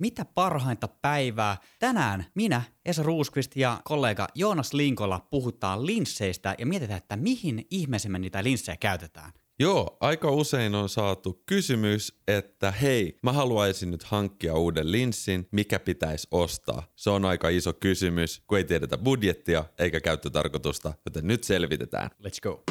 Mitä parhainta päivää? Tänään minä, Esa Ruuskvist ja kollega Joonas Linkola puhutaan linsseistä ja mietitään, että mihin ihmeessä me niitä linssejä käytetään. Joo, aika usein on saatu kysymys, että hei, mä haluaisin nyt hankkia uuden linssin, mikä pitäisi ostaa? Se on aika iso kysymys, kun ei tiedetä budjettia eikä käyttötarkoitusta, joten nyt selvitetään. Let's go.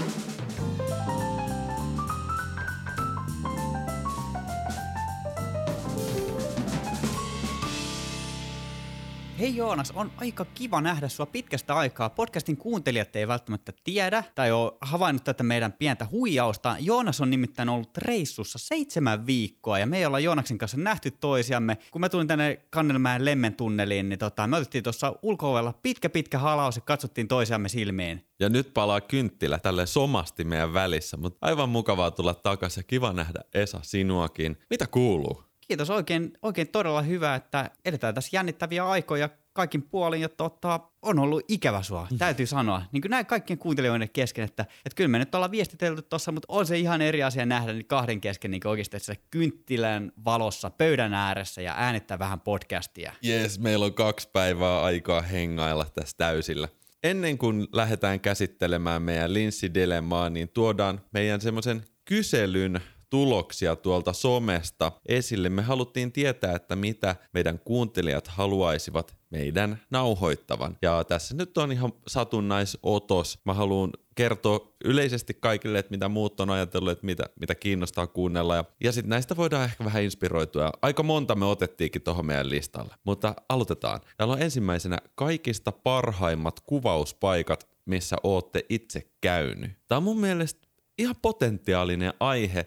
Hei Joonas, on aika kiva nähdä sua pitkästä aikaa. Podcastin kuuntelijat ei välttämättä tiedä tai ole havainnut tätä meidän pientä huijausta. Joonas on nimittäin ollut reissussa seitsemän viikkoa ja me ei olla Joonaksen kanssa nähty toisiamme. Kun mä tulin tänne Kannelmäen Lemmen tunneliin, niin tota, me otettiin tuossa ulko pitkä pitkä halaus ja katsottiin toisiamme silmiin. Ja nyt palaa kynttilä tälle somasti meidän välissä, mutta aivan mukavaa tulla takaisin ja kiva nähdä Esa sinuakin. Mitä kuuluu? Kiitos oikein, oikein todella hyvä, että edetään tässä jännittäviä aikoja kaikin puolin ja tota, on ollut ikävä sua, täytyy sanoa. Niin kuin näin kaikkien kuuntelijoiden kesken, että, että kyllä me nyt ollaan viestitelty tuossa, mutta on se ihan eri asia nähdä niin kahden kesken niin oikeasti tässä kynttilän valossa pöydän ääressä ja äänittää vähän podcastia. Yes, meillä on kaksi päivää aikaa hengailla tässä täysillä. Ennen kuin lähdetään käsittelemään meidän linssidilemmaa, niin tuodaan meidän semmoisen kyselyn tuloksia tuolta somesta esille. Me haluttiin tietää, että mitä meidän kuuntelijat haluaisivat meidän nauhoittavan. Ja tässä nyt on ihan satunnaisotos. Mä haluan kertoa yleisesti kaikille, että mitä muut on ajatellut, että mitä, mitä kiinnostaa kuunnella. Ja, ja sitten näistä voidaan ehkä vähän inspiroitua. Aika monta me otettiinkin tuohon meidän listalle. Mutta aloitetaan. Täällä on ensimmäisenä kaikista parhaimmat kuvauspaikat, missä ootte itse käynyt. Tämä on mun mielestä ihan potentiaalinen aihe,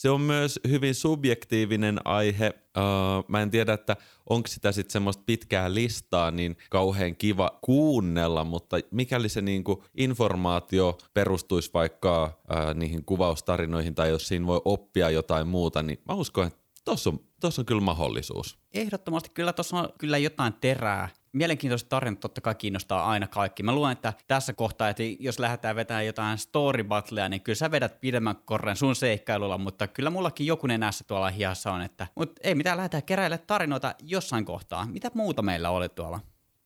se on myös hyvin subjektiivinen aihe. Uh, mä en tiedä, että onko sitä sitten semmoista pitkää listaa niin kauhean kiva kuunnella, mutta mikäli se niinku informaatio perustuisi vaikka uh, niihin kuvaustarinoihin tai jos siinä voi oppia jotain muuta, niin mä uskon, että tuossa on, tossa on kyllä mahdollisuus. Ehdottomasti kyllä tuossa on kyllä jotain terää mielenkiintoiset tarinat totta kai kiinnostaa aina kaikki. Mä luen, että tässä kohtaa, että jos lähdetään vetämään jotain story battlea, niin kyllä sä vedät pidemmän korren sun seikkailulla, mutta kyllä mullakin joku nenässä tuolla hiassa on, että mutta ei mitään, lähdetään keräille tarinoita jossain kohtaa. Mitä muuta meillä oli tuolla?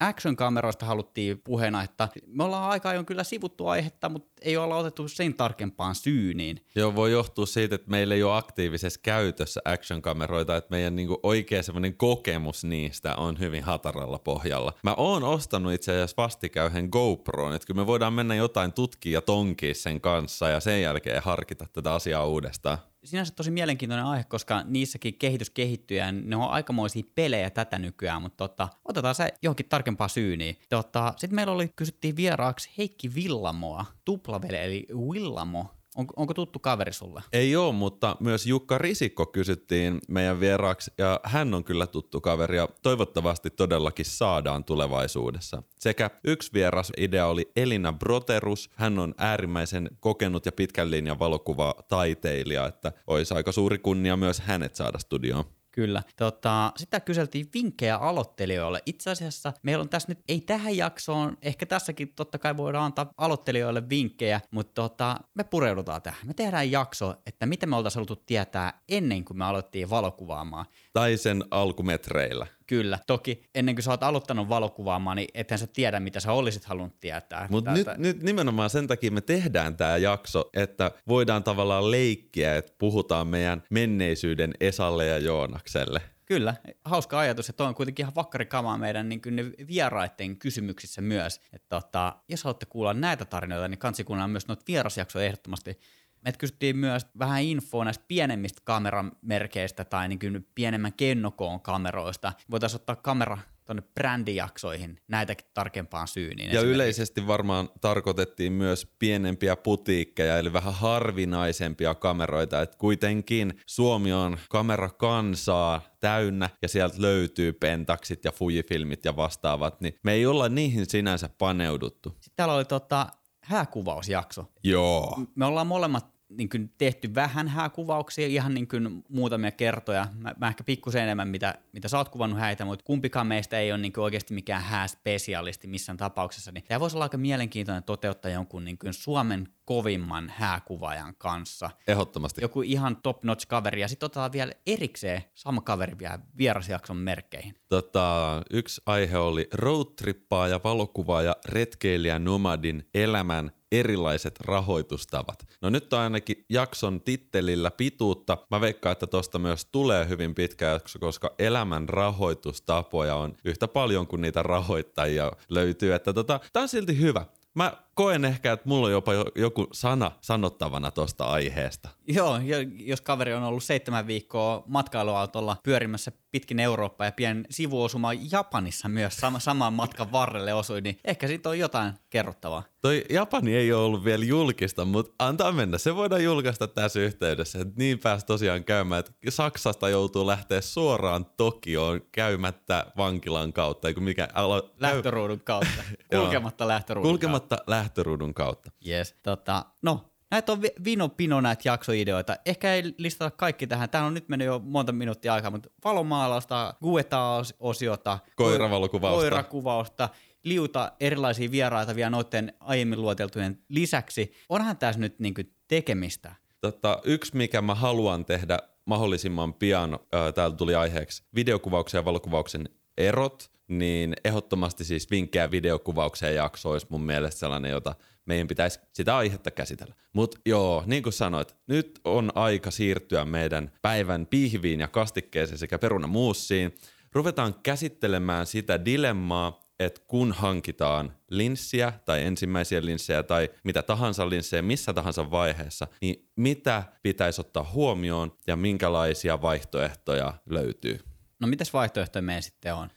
Action-kameroista haluttiin puheena, että me ollaan aika ajoin kyllä sivuttu aihetta, mutta ei olla otettu sen tarkempaan syyniin. Joo, voi johtua siitä, että meillä ei ole aktiivisessa käytössä action-kameroita, että meidän niinku oikea semmoinen kokemus niistä on hyvin hataralla pohjalla. Mä oon ostanut itse asiassa vastikäyhen GoProon, että kyllä me voidaan mennä jotain tutkia ja tonkia sen kanssa ja sen jälkeen harkita tätä asiaa uudestaan sinänsä tosi mielenkiintoinen aihe, koska niissäkin kehitys kehittyy ja ne on aikamoisia pelejä tätä nykyään, mutta tota, otetaan se johonkin tarkempaa syyniin. Tota, Sitten meillä oli, kysyttiin vieraaksi Heikki Villamoa, tuplavele eli Villamo. On, onko tuttu kaveri sulle? Ei ole, mutta myös Jukka Risikko kysyttiin meidän vieraaksi ja hän on kyllä tuttu kaveri ja toivottavasti todellakin saadaan tulevaisuudessa. Sekä yksi vieras idea oli Elina Broterus. Hän on äärimmäisen kokenut ja pitkän linjan valokuvataiteilija, että olisi aika suuri kunnia myös hänet saada studioon. Kyllä. Tota, sitä kyseltiin vinkkejä aloittelijoille. Itse asiassa meillä on tässä nyt, ei tähän jaksoon, ehkä tässäkin totta kai voidaan antaa aloittelijoille vinkkejä, mutta tota, me pureudutaan tähän. Me tehdään jakso, että mitä me oltaisiin haluttu tietää ennen kuin me aloittiin valokuvaamaan. Tai sen alkumetreillä. Kyllä. Toki ennen kuin sä oot aloittanut valokuvaamaan, niin ethän sä tiedä, mitä sä olisit halunnut tietää. Mutta nyt, nyt nimenomaan sen takia me tehdään tämä jakso, että voidaan tavallaan leikkiä, että puhutaan meidän menneisyyden Esalle ja Joonakselle. Kyllä, hauska ajatus, että on kuitenkin ihan vakkarikamaa meidän niin ne vieraiden kysymyksissä myös. Että tota, jos haluatte kuulla näitä tarinoita, niin kansi myös noita vierasjaksoja ehdottomasti Meitä kysyttiin myös vähän infoa näistä pienemmistä kameramerkeistä tai niin kuin pienemmän kennokoon kameroista. Voitaisiin ottaa kamera tuonne brändijaksoihin näitäkin tarkempaan syyniin. Ja yleisesti varmaan tarkoitettiin myös pienempiä putiikkeja, eli vähän harvinaisempia kameroita, että kuitenkin Suomi on kamerakansaa täynnä ja sieltä löytyy pentaksit ja fujifilmit ja vastaavat, niin me ei olla niihin sinänsä paneuduttu. Sitten täällä oli tota, hääkuvausjakso. Joo. Me ollaan molemmat niin kuin tehty vähän hääkuvauksia, ihan niin kuin muutamia kertoja. Mä, mä ehkä pikkusen enemmän, mitä, mitä sä oot kuvannut häitä, mutta kumpikaan meistä ei ole niin kuin oikeasti mikään hääspesialisti missään tapauksessa. Niin tämä voisi olla aika mielenkiintoinen toteuttaa jonkun niin kuin Suomen kovimman hääkuvaajan kanssa. Ehdottomasti. Joku ihan top-notch kaveri, ja sitten otetaan vielä erikseen sama kaveri vielä vierasjakson merkkeihin. Tota, yksi aihe oli roadtrippaa ja valokuvaaja retkeilijä nomadin elämän erilaiset rahoitustavat. No nyt on ainakin jakson tittelillä pituutta. Mä veikkaan, että tosta myös tulee hyvin pitkä jakso, koska elämän rahoitustapoja on yhtä paljon kuin niitä rahoittajia löytyy. Että tota, tää on silti hyvä. Mä koen ehkä, että mulla on jopa joku sana sanottavana tuosta aiheesta. Joo, jos kaveri on ollut seitsemän viikkoa matkailuautolla pyörimässä pitkin Eurooppaa ja pien sivuosuma Japanissa myös sama, saman matkan varrelle osui, niin ehkä siitä on jotain kerrottavaa. Toi Japani ei ole ollut vielä julkista, mutta antaa mennä. Se voidaan julkaista tässä yhteydessä. Et niin pääsi tosiaan käymään, että Saksasta joutuu lähteä suoraan Tokioon käymättä vankilan kautta. Eiku mikä, alo- lähtöruudun kautta. Kulkematta lähtöruudun Kulkematta kautta. Lähtöruudun kautta. Yes. Tota, no, Näitä on vino pino näitä jaksoideoita. Ehkä ei listata kaikki tähän. Täällä on nyt mennyt jo monta minuuttia aikaa, mutta valomaalausta, Guetta-osiota, koiravalokuvausta, koirakuvausta, liuta erilaisia vieraita vielä noiden aiemmin luoteltujen lisäksi. Onhan tässä nyt niinku tekemistä. Tota, yksi, mikä mä haluan tehdä mahdollisimman pian, ää, täällä tuli aiheeksi, videokuvauksen ja valokuvauksen erot, niin ehdottomasti siis vinkkejä videokuvaukseen jakso olisi mun mielestä sellainen, jota meidän pitäisi sitä aihetta käsitellä. Mutta joo, niin kuin sanoit, nyt on aika siirtyä meidän päivän pihviin ja kastikkeeseen sekä perunamuussiin. Ruvetaan käsittelemään sitä dilemmaa, että kun hankitaan linssiä tai ensimmäisiä linssejä tai mitä tahansa linssejä missä tahansa vaiheessa, niin mitä pitäisi ottaa huomioon ja minkälaisia vaihtoehtoja löytyy? No mitäs vaihtoehtoja meidän sitten on?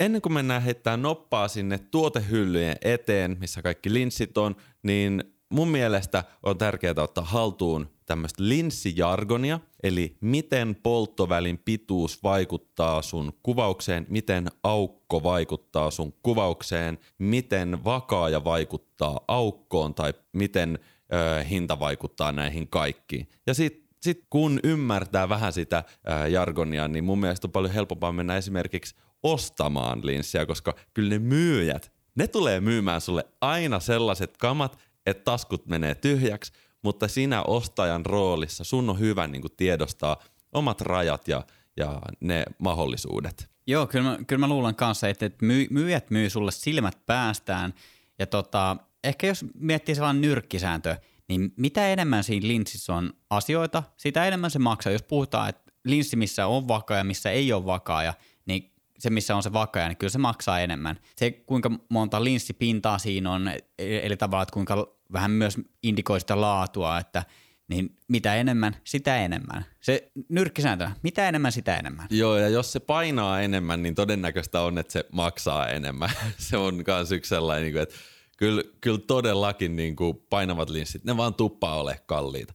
Ennen kuin mennään heittämään noppaa sinne tuotehyllyjen eteen, missä kaikki linssit on, niin mun mielestä on tärkeää ottaa haltuun tämmöistä linssijargonia, eli miten polttovälin pituus vaikuttaa sun kuvaukseen, miten aukko vaikuttaa sun kuvaukseen, miten vakaaja vaikuttaa aukkoon tai miten ö, hinta vaikuttaa näihin kaikkiin. Ja sitten sit kun ymmärtää vähän sitä ö, jargonia, niin mun mielestä on paljon helpompaa mennä esimerkiksi ostamaan linssiä, koska kyllä ne myyjät, ne tulee myymään sulle aina sellaiset kamat, että taskut menee tyhjäksi, mutta sinä ostajan roolissa sun on hyvä niin kuin tiedostaa omat rajat ja, ja ne mahdollisuudet. Joo, kyllä mä, kyllä mä luulen kanssa, että, myy, myyjät myy sulle silmät päästään. Ja tota, ehkä jos miettii sellainen nyrkkisääntö, niin mitä enemmän siinä linssissä on asioita, sitä enemmän se maksaa. Jos puhutaan, että linssi missä on vakaa ja missä ei ole vakaa, niin se, missä on se vakaja, niin kyllä se maksaa enemmän. Se, kuinka monta linssipintaa siinä on, eli tavallaan, että kuinka vähän myös indikoi sitä laatua, että niin mitä enemmän, sitä enemmän. Se nyrkkisääntö, mitä enemmän, sitä enemmän. Joo, ja jos se painaa enemmän, niin todennäköistä on, että se maksaa enemmän. se on myös yksi sellainen, niin että kyllä, kyllä todellakin niin kuin painavat linssit, ne vaan tuppaa ole kalliita.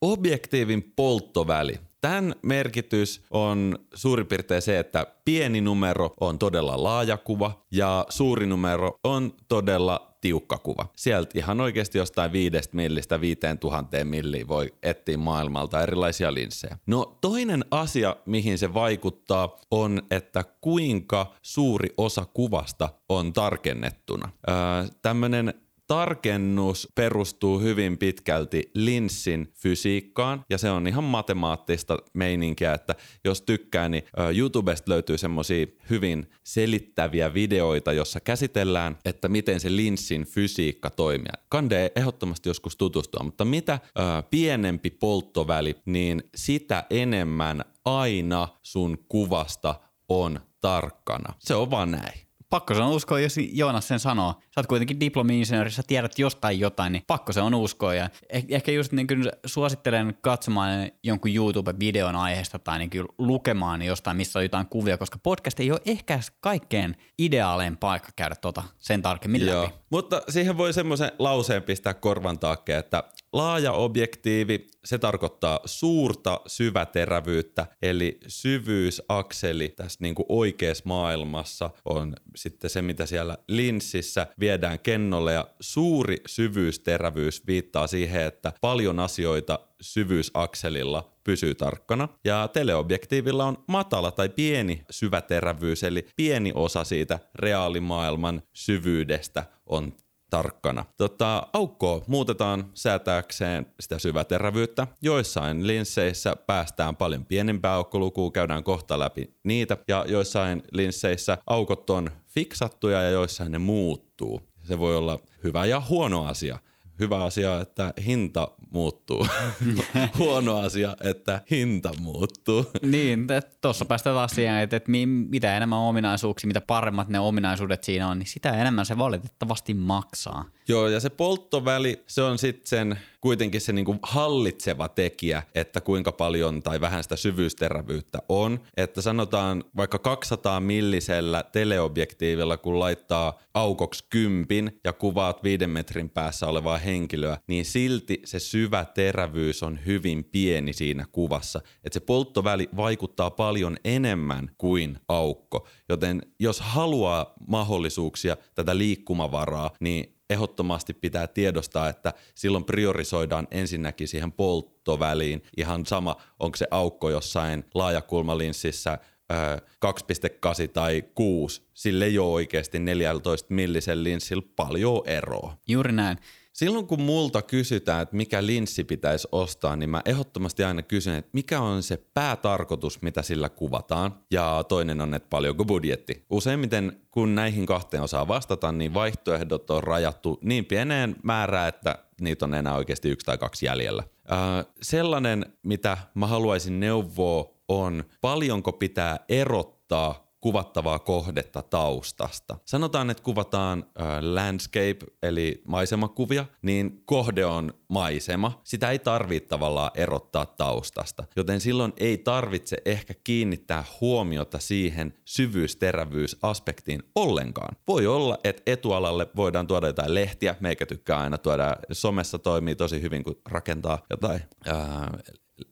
Objektiivin polttoväli. Tämän merkitys on suurin piirtein se, että pieni numero on todella laaja kuva ja suuri numero on todella tiukka kuva. Sieltä ihan oikeasti jostain viidestä millistä viiteen tuhanteen milliin voi etsiä maailmalta erilaisia linssejä. No toinen asia, mihin se vaikuttaa, on, että kuinka suuri osa kuvasta on tarkennettuna. Öö, tämmöinen tarkennus perustuu hyvin pitkälti linssin fysiikkaan ja se on ihan matemaattista meininkiä, että jos tykkää, niin YouTubesta löytyy semmoisia hyvin selittäviä videoita, jossa käsitellään, että miten se linssin fysiikka toimii. Kande ehdottomasti joskus tutustua, mutta mitä ö, pienempi polttoväli, niin sitä enemmän aina sun kuvasta on tarkkana. Se on vaan näin pakko se on uskoa, jos Joonas sen sanoo. Sä oot kuitenkin diplomi-insinööri, sä tiedät jostain jotain, niin pakko se on uskoa. Ja eh- ehkä just niin kuin suosittelen katsomaan jonkun YouTube-videon aiheesta tai niin kuin lukemaan jostain, missä on jotain kuvia, koska podcast ei ole ehkä kaikkein ideaalein paikka käydä tota sen tarkemmin läpi. Joo, mutta siihen voi semmoisen lauseen pistää korvan taakkeen, että laaja objektiivi, se tarkoittaa suurta syväterävyyttä, eli syvyysakseli tässä niin kuin oikeassa maailmassa on sitten se, mitä siellä linssissä viedään kennolle ja suuri syvyysterävyys viittaa siihen, että paljon asioita syvyysakselilla pysyy tarkkana. Ja teleobjektiivilla on matala tai pieni syväterävyys, eli pieni osa siitä reaalimaailman syvyydestä on tarkkana. Tota, aukkoa muutetaan säätääkseen sitä syväterävyyttä. Joissain linsseissä päästään paljon pienempää aukkolukua, käydään kohta läpi niitä. Ja joissain linsseissä aukot on fiksattuja ja joissain ne muuttuu. Se voi olla hyvä ja huono asia hyvä asia, että hinta muuttuu. Huono asia, että hinta muuttuu. niin, tuossa päästään taas siihen, että, että mitä enemmän ominaisuuksia, mitä paremmat ne ominaisuudet siinä on, niin sitä enemmän se valitettavasti maksaa. Joo, ja se polttoväli, se on sitten sen kuitenkin se niinku hallitseva tekijä, että kuinka paljon tai vähän sitä syvyysterävyyttä on. Että sanotaan vaikka 200 millisellä teleobjektiivilla, kun laittaa aukoksi kympin ja kuvaat viiden metrin päässä olevaa henkilöä, niin silti se syvä terävyys on hyvin pieni siinä kuvassa. Että se polttoväli vaikuttaa paljon enemmän kuin aukko. Joten jos haluaa mahdollisuuksia, tätä liikkumavaraa, niin ehdottomasti pitää tiedostaa, että silloin priorisoidaan ensinnäkin siihen polttoväliin. Ihan sama, onko se aukko jossain laajakulmalinssissä 2,8 tai 6. Sille ei ole oikeasti 14 millisen linssillä paljon eroa. Juuri näin. Silloin kun multa kysytään, että mikä linssi pitäisi ostaa, niin mä ehdottomasti aina kysyn, että mikä on se päätarkoitus, mitä sillä kuvataan. Ja toinen on, että paljonko budjetti. Useimmiten kun näihin kahteen osaa vastata, niin vaihtoehdot on rajattu niin pieneen määrään, että niitä on enää oikeasti yksi tai kaksi jäljellä. Äh, sellainen, mitä mä haluaisin neuvoa, on paljonko pitää erottaa kuvattavaa kohdetta taustasta. Sanotaan, että kuvataan äh, landscape eli maisemakuvia, niin kohde on maisema. Sitä ei tarvitse tavallaan erottaa taustasta, joten silloin ei tarvitse ehkä kiinnittää huomiota siihen syvyysterävyysaspektiin ollenkaan. Voi olla, että etualalle voidaan tuoda jotain lehtiä, meikä tykkää aina tuoda, somessa toimii tosi hyvin, kun rakentaa jotain ää,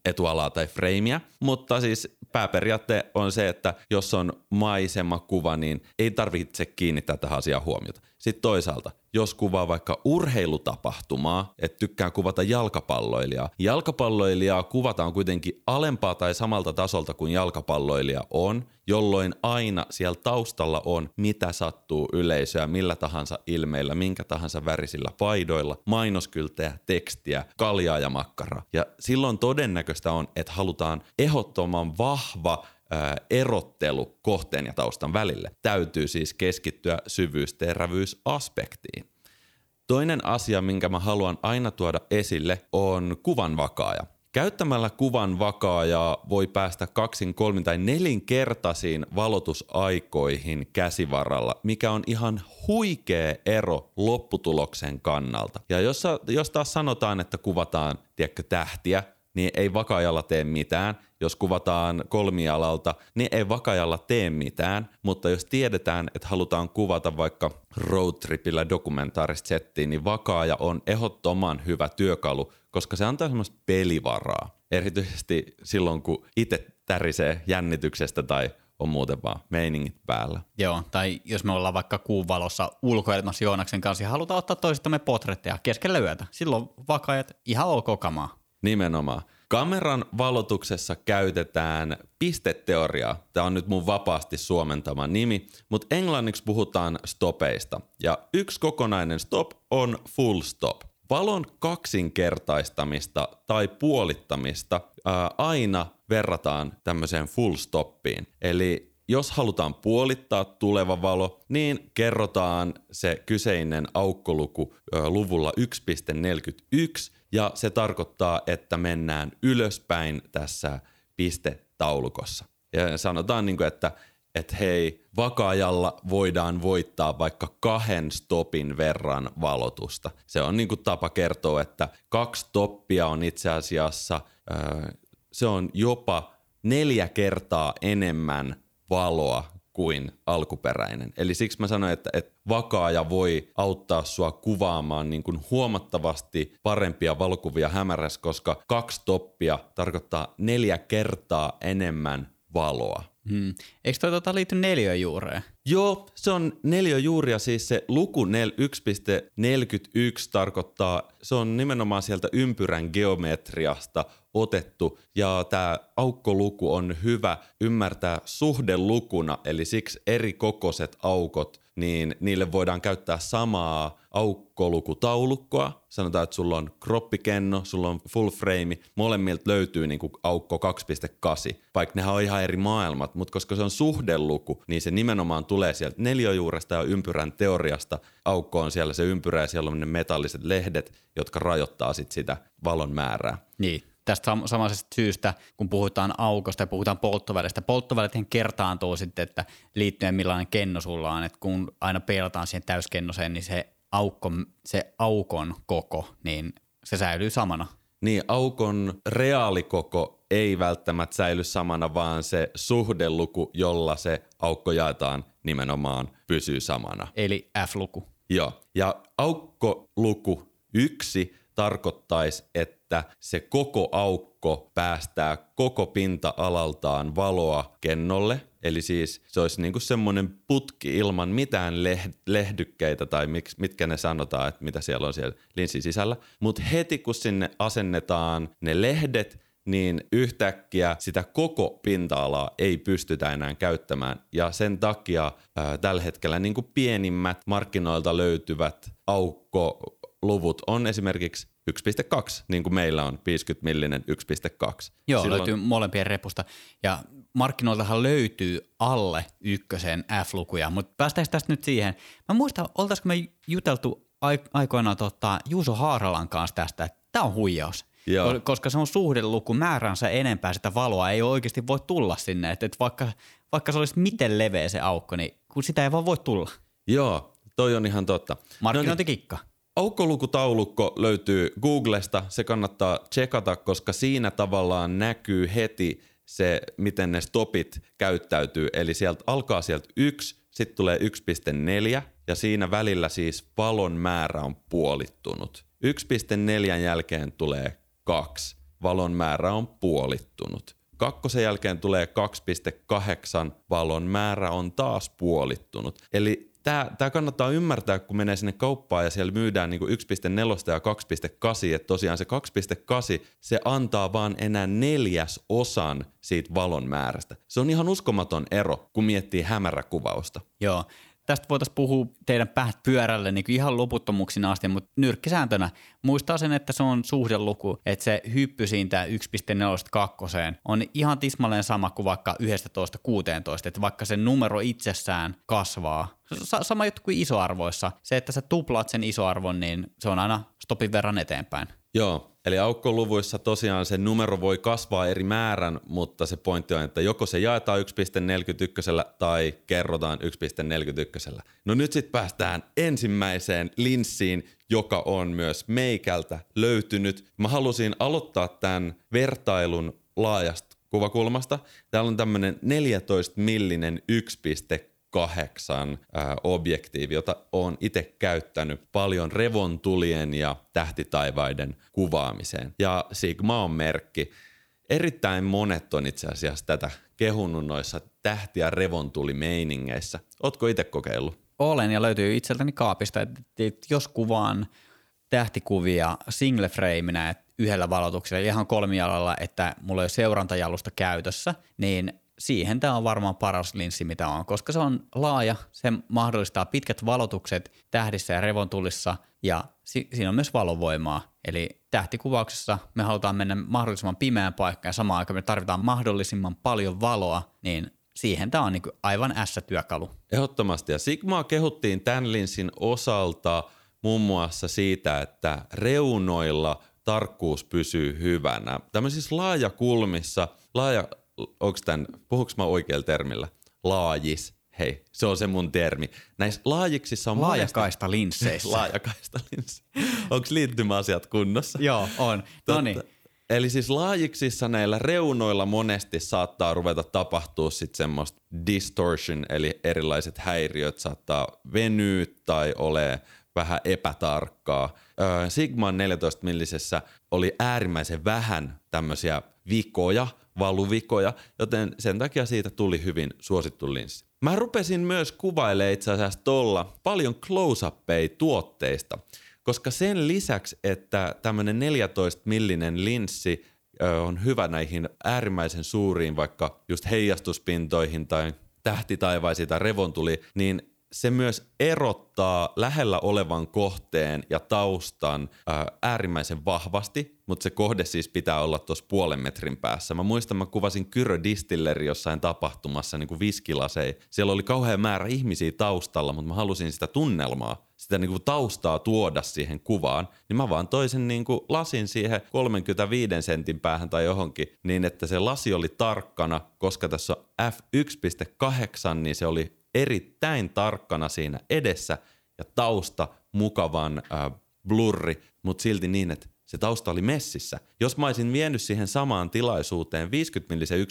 etualaa tai freimiä, mutta siis pääperiaatte on se, että jos on maisemakuva, niin ei tarvitse kiinnittää tähän asiaan huomiota. Sitten toisaalta, jos kuvaa vaikka urheilutapahtumaa, että tykkää kuvata jalkapalloilijaa. Jalkapalloilijaa kuvataan kuitenkin alempaa tai samalta tasolta kuin jalkapalloilija on, jolloin aina siellä taustalla on mitä sattuu yleisöä, millä tahansa ilmeillä, minkä tahansa värisillä paidoilla, mainoskyltejä, tekstiä, kaljaa ja makkaraa. Ja silloin todennäköistä on, että halutaan ehdottoman vahva erottelu kohteen ja taustan välille. Täytyy siis keskittyä syvyysterävyysaspektiin. Toinen asia, minkä mä haluan aina tuoda esille, on kuvan vakaaja. Käyttämällä kuvan vakaajaa voi päästä kaksin, kolmin tai nelinkertaisiin valotusaikoihin käsivaralla, mikä on ihan huikea ero lopputuloksen kannalta. Ja jos, jos taas sanotaan, että kuvataan tiedätkö, tähtiä, niin ei vakaajalla tee mitään. Jos kuvataan kolmialalta, niin ei vakaajalla tee mitään. Mutta jos tiedetään, että halutaan kuvata vaikka roadtripillä dokumentaarista settiä, niin vakaaja on ehdottoman hyvä työkalu, koska se antaa semmoista pelivaraa. Erityisesti silloin, kun itse tärisee jännityksestä tai on muuten vaan meiningit päällä. Joo, tai jos me ollaan vaikka kuun valossa ulkoilmassa Joonaksen kanssa ja halutaan ottaa toisistamme potretteja keskellä yötä, silloin vakaajat ihan ok kamaa. Nimenomaan. Kameran valotuksessa käytetään pisteteoriaa. Tämä on nyt mun vapaasti suomentama nimi, mutta englanniksi puhutaan stopeista. Ja yksi kokonainen stop on full stop. Valon kaksinkertaistamista tai puolittamista ää, aina verrataan tämmöiseen full stoppiin. Eli jos halutaan puolittaa tuleva valo, niin kerrotaan se kyseinen aukkoluku ää, luvulla 1.41 ja se tarkoittaa, että mennään ylöspäin tässä pistetaulukossa. Ja sanotaan, niin kuin, että, että hei, vakaajalla voidaan voittaa vaikka kahden stopin verran valotusta. Se on niin kuin tapa kertoa, että kaksi stoppia on itse asiassa, se on jopa neljä kertaa enemmän valoa kuin alkuperäinen. Eli siksi mä sanoin, että, että vakaaja voi auttaa sua kuvaamaan niin kuin huomattavasti parempia valokuvia hämärässä, koska kaksi toppia tarkoittaa neljä kertaa enemmän valoa. Hmm. Eikö toi tota liity neljöjuureen? Joo, se on neljöjuuria, siis se luku 1.41 tarkoittaa, se on nimenomaan sieltä ympyrän geometriasta otettu ja tämä aukkoluku on hyvä ymmärtää suhdelukuna, eli siksi eri kokoiset aukot, niin niille voidaan käyttää samaa aukkolukutaulukkoa. Sanotaan, että sulla on kroppikenno, sulla on full frame, molemmilta löytyy niinku aukko 2.8, vaikka nehän on ihan eri maailmat, mutta koska se on suhdeluku, niin se nimenomaan tulee sieltä neljöjuuresta ja ympyrän teoriasta. Aukko on siellä se ympyrä ja siellä on ne metalliset lehdet, jotka rajoittaa sit sitä valon määrää. Niin tästä sam- samaisesta syystä, kun puhutaan aukosta ja puhutaan polttovälistä. Polttovälithän kertaantuu sitten, että liittyen millainen kenno sulla on, että kun aina peilataan siihen täyskennoseen, niin se, aukko, se aukon koko, niin se säilyy samana. Niin, aukon reaalikoko ei välttämättä säily samana, vaan se suhdeluku, jolla se aukko jaetaan nimenomaan, pysyy samana. Eli F-luku. Joo, ja aukkoluku yksi tarkoittaisi, että se koko aukko päästää koko pinta-alaltaan valoa kennolle. Eli siis se olisi niinku semmoinen putki ilman mitään leh- lehdykkeitä tai miksi, mitkä ne sanotaan, että mitä siellä on siellä linssin sisällä. Mutta heti kun sinne asennetaan ne lehdet, niin yhtäkkiä sitä koko pinta-alaa ei pystytä enää käyttämään. Ja sen takia ää, tällä hetkellä niin kuin pienimmät markkinoilta löytyvät aukkoluvut on esimerkiksi 1.2, niin kuin meillä on 50 millinen 1.2. Joo, Silloin... löytyy molempien repusta. Ja markkinoiltahan löytyy alle ykkösen F-lukuja, mutta päästäisiin tästä nyt siihen. Mä muistan, oltaisiko me juteltu aikoinaan tota, Juuso Haaralan kanssa tästä, että tämä on huijaus. Joo. Koska se on suhdeluku määränsä enempää sitä valoa, ei oikeasti voi tulla sinne. Että vaikka, vaikka se olisi miten leveä se aukko, niin kun sitä ei vaan voi tulla. Joo, toi on ihan totta. Markkinointikikka. No niin, Aukkolukutaulukko löytyy Googlesta, se kannattaa tsekata, koska siinä tavallaan näkyy heti se, miten ne stopit käyttäytyy. Eli sieltä alkaa sieltä 1, sitten tulee 1.4 ja siinä välillä siis valon määrä on puolittunut. 1.4 jälkeen tulee 2, valon määrä on puolittunut. Kakkosen jälkeen tulee 2.8, valon määrä on taas puolittunut. Eli tämä, tämä kannattaa ymmärtää, kun menee sinne kauppaan ja siellä myydään niin 1.4 ja 2.8, että tosiaan se 2.8, se antaa vaan enää neljäs osan siitä valon määrästä. Se on ihan uskomaton ero, kun miettii hämäräkuvausta. Joo, tästä voitaisiin puhua teidän päät pyörälle niin ihan loputtomuuksiin asti, mutta nyrkkisääntönä muistaa sen, että se on suhdeluku, että se hyppy siitä 1.42 on ihan tismalleen sama kuin vaikka 11-16, että vaikka se numero itsessään kasvaa, sama juttu kuin isoarvoissa, se, että sä tuplaat sen isoarvon, niin se on aina stopin verran eteenpäin. Joo, eli aukkoluvuissa tosiaan se numero voi kasvaa eri määrän, mutta se pointti on, että joko se jaetaan 1.41 tai kerrotaan 1.41. No nyt sitten päästään ensimmäiseen linssiin, joka on myös meikältä löytynyt. Mä halusin aloittaa tämän vertailun laajasta kuvakulmasta. Täällä on tämmöinen 14 millinen 1.2 kahdeksan ää, objektiivi, jota olen itse käyttänyt paljon revontulien ja tähtitaivaiden kuvaamiseen. Ja Sigma on merkki. Erittäin monet on itse asiassa tätä kehunut noissa tähti- ja revontulimeiningeissä. Ootko itse kokeillut? Olen ja löytyy itseltäni kaapista, että jos kuvaan tähtikuvia single frameina yhdellä valotuksella ihan kolmialalla, että mulla ei ole seurantajalusta käytössä, niin siihen tämä on varmaan paras linssi, mitä on, koska se on laaja, se mahdollistaa pitkät valotukset tähdissä ja revontulissa ja si- siinä on myös valovoimaa. Eli tähtikuvauksessa me halutaan mennä mahdollisimman pimeään paikkaan ja samaan aikaan me tarvitaan mahdollisimman paljon valoa, niin siihen tämä on niin aivan S-työkalu. Ehdottomasti ja Sigmaa kehuttiin tämän linssin osalta muun muassa siitä, että reunoilla tarkkuus pysyy hyvänä. Tämmöisissä laajakulmissa, laaja onko tämän, puhuks mä oikealla termillä? Laajis. Hei, se on se mun termi. Näissä laajiksissa on Laajakaista linsseissä. Laajakaista linsseissä. Onko liittymäasiat kunnossa? Joo, on. No niin. Eli siis laajiksissa näillä reunoilla monesti saattaa ruveta tapahtua sitten semmoista distortion, eli erilaiset häiriöt saattaa venyä tai ole vähän epätarkkaa. Sigma 14 millisessä oli äärimmäisen vähän tämmöisiä vikoja, valuvikoja, joten sen takia siitä tuli hyvin suosittu linssi. Mä rupesin myös kuvailemaan itse asiassa tuolla paljon close tuotteista, koska sen lisäksi, että tämmöinen 14 millinen linssi on hyvä näihin äärimmäisen suuriin vaikka just heijastuspintoihin tai tähtitaivaisiin tai revontuli, niin se myös erottaa lähellä olevan kohteen ja taustan ää, äärimmäisen vahvasti, mutta se kohde siis pitää olla tuossa puolen metrin päässä. Mä muistan, mä kuvasin Kyrö Distilleri jossain tapahtumassa niin kuin viskilasei. Siellä oli kauhean määrä ihmisiä taustalla, mutta mä halusin sitä tunnelmaa, sitä niin kuin taustaa tuoda siihen kuvaan. Niin mä vaan toisen niin kuin lasin siihen 35 sentin päähän tai johonkin, niin että se lasi oli tarkkana, koska tässä on f1.8, niin se oli erittäin tarkkana siinä edessä ja tausta mukavan äh, blurri, mutta silti niin, että se tausta oli messissä. Jos mä olisin vienyt siihen samaan tilaisuuteen 50 millisen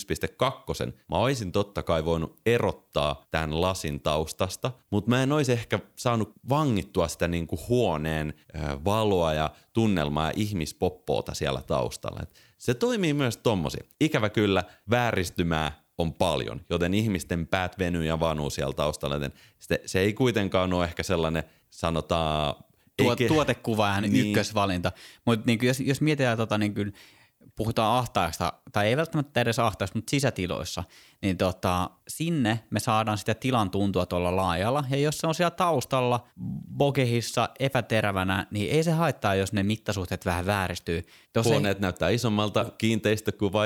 1.2, mä olisin totta kai voinut erottaa tämän lasin taustasta, mutta mä en olisi ehkä saanut vangittua sitä niin kuin huoneen äh, valoa ja tunnelmaa ja ihmispoppoota siellä taustalla. Et se toimii myös tommosi. Ikävä kyllä vääristymää on paljon, joten ihmisten päät venyy ja vanuu siellä taustalla. Joten se, se ei kuitenkaan ole ehkä sellainen, sanotaan... Tuot, tuotekuvaajan niin. ykkösvalinta. Mutta niin jos, jos mietitään tota, niin kuin puhutaan ahtaasta, tai ei välttämättä edes ahtaasta, mutta sisätiloissa, niin tota, sinne me saadaan sitä tilan tuntua tuolla laajalla. Ja jos se on siellä taustalla, bokehissa, epäterävänä, niin ei se haittaa, jos ne mittasuhteet vähän vääristyy. Huoneet ei... näyttää isommalta,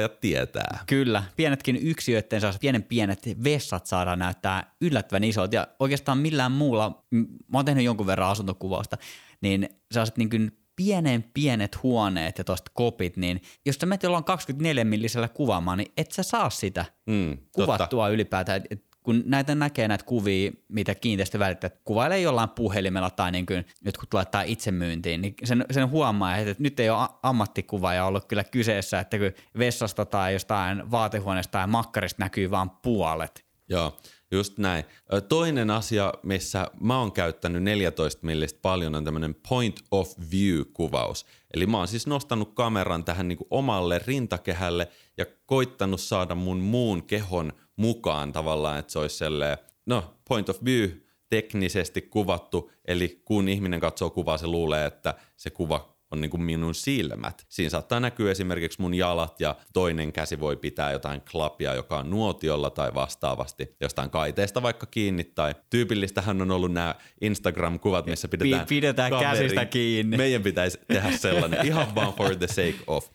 ja tietää. Kyllä, pienetkin yksiöiden saa, pienen pienet vessat saadaan näyttää yllättävän isot. Ja oikeastaan millään muulla, mä oon tehnyt jonkun verran asuntokuvausta, niin sellaiset niin kuin pienen pienet huoneet ja tuosta kopit, niin jos sä menet jollain 24 millisellä kuvaamaan, niin et sä saa sitä mm, kuvattua totta. ylipäätään. Et kun näitä näkee näitä kuvia, mitä kiinteistövälittäjät kuvailee jollain puhelimella tai niin kuin jotkut laittaa itsemyyntiin, niin sen, sen huomaa, että nyt ei ole ammattikuvaaja ollut kyllä kyseessä, että kun vessasta tai jostain vaatehuoneesta tai makkarista näkyy vain puolet. Joo, Just näin. Toinen asia, missä mä oon käyttänyt 14 millistä paljon, on tämmöinen point of view-kuvaus. Eli mä oon siis nostanut kameran tähän niin omalle rintakehälle ja koittanut saada mun muun kehon mukaan tavallaan, että se olisi selleen, no point of view teknisesti kuvattu, eli kun ihminen katsoo kuvaa, se luulee, että se kuva on niin kuin minun silmät. Siinä saattaa näkyä esimerkiksi mun jalat ja toinen käsi voi pitää jotain klapia, joka on nuotiolla tai vastaavasti jostain kaiteesta vaikka kiinni. Tai tyypillistähän on ollut nämä Instagram-kuvat, missä pidetään, pidetään käsistä kiinni. Meidän pitäisi tehdä sellainen ihan vaan for the sake of.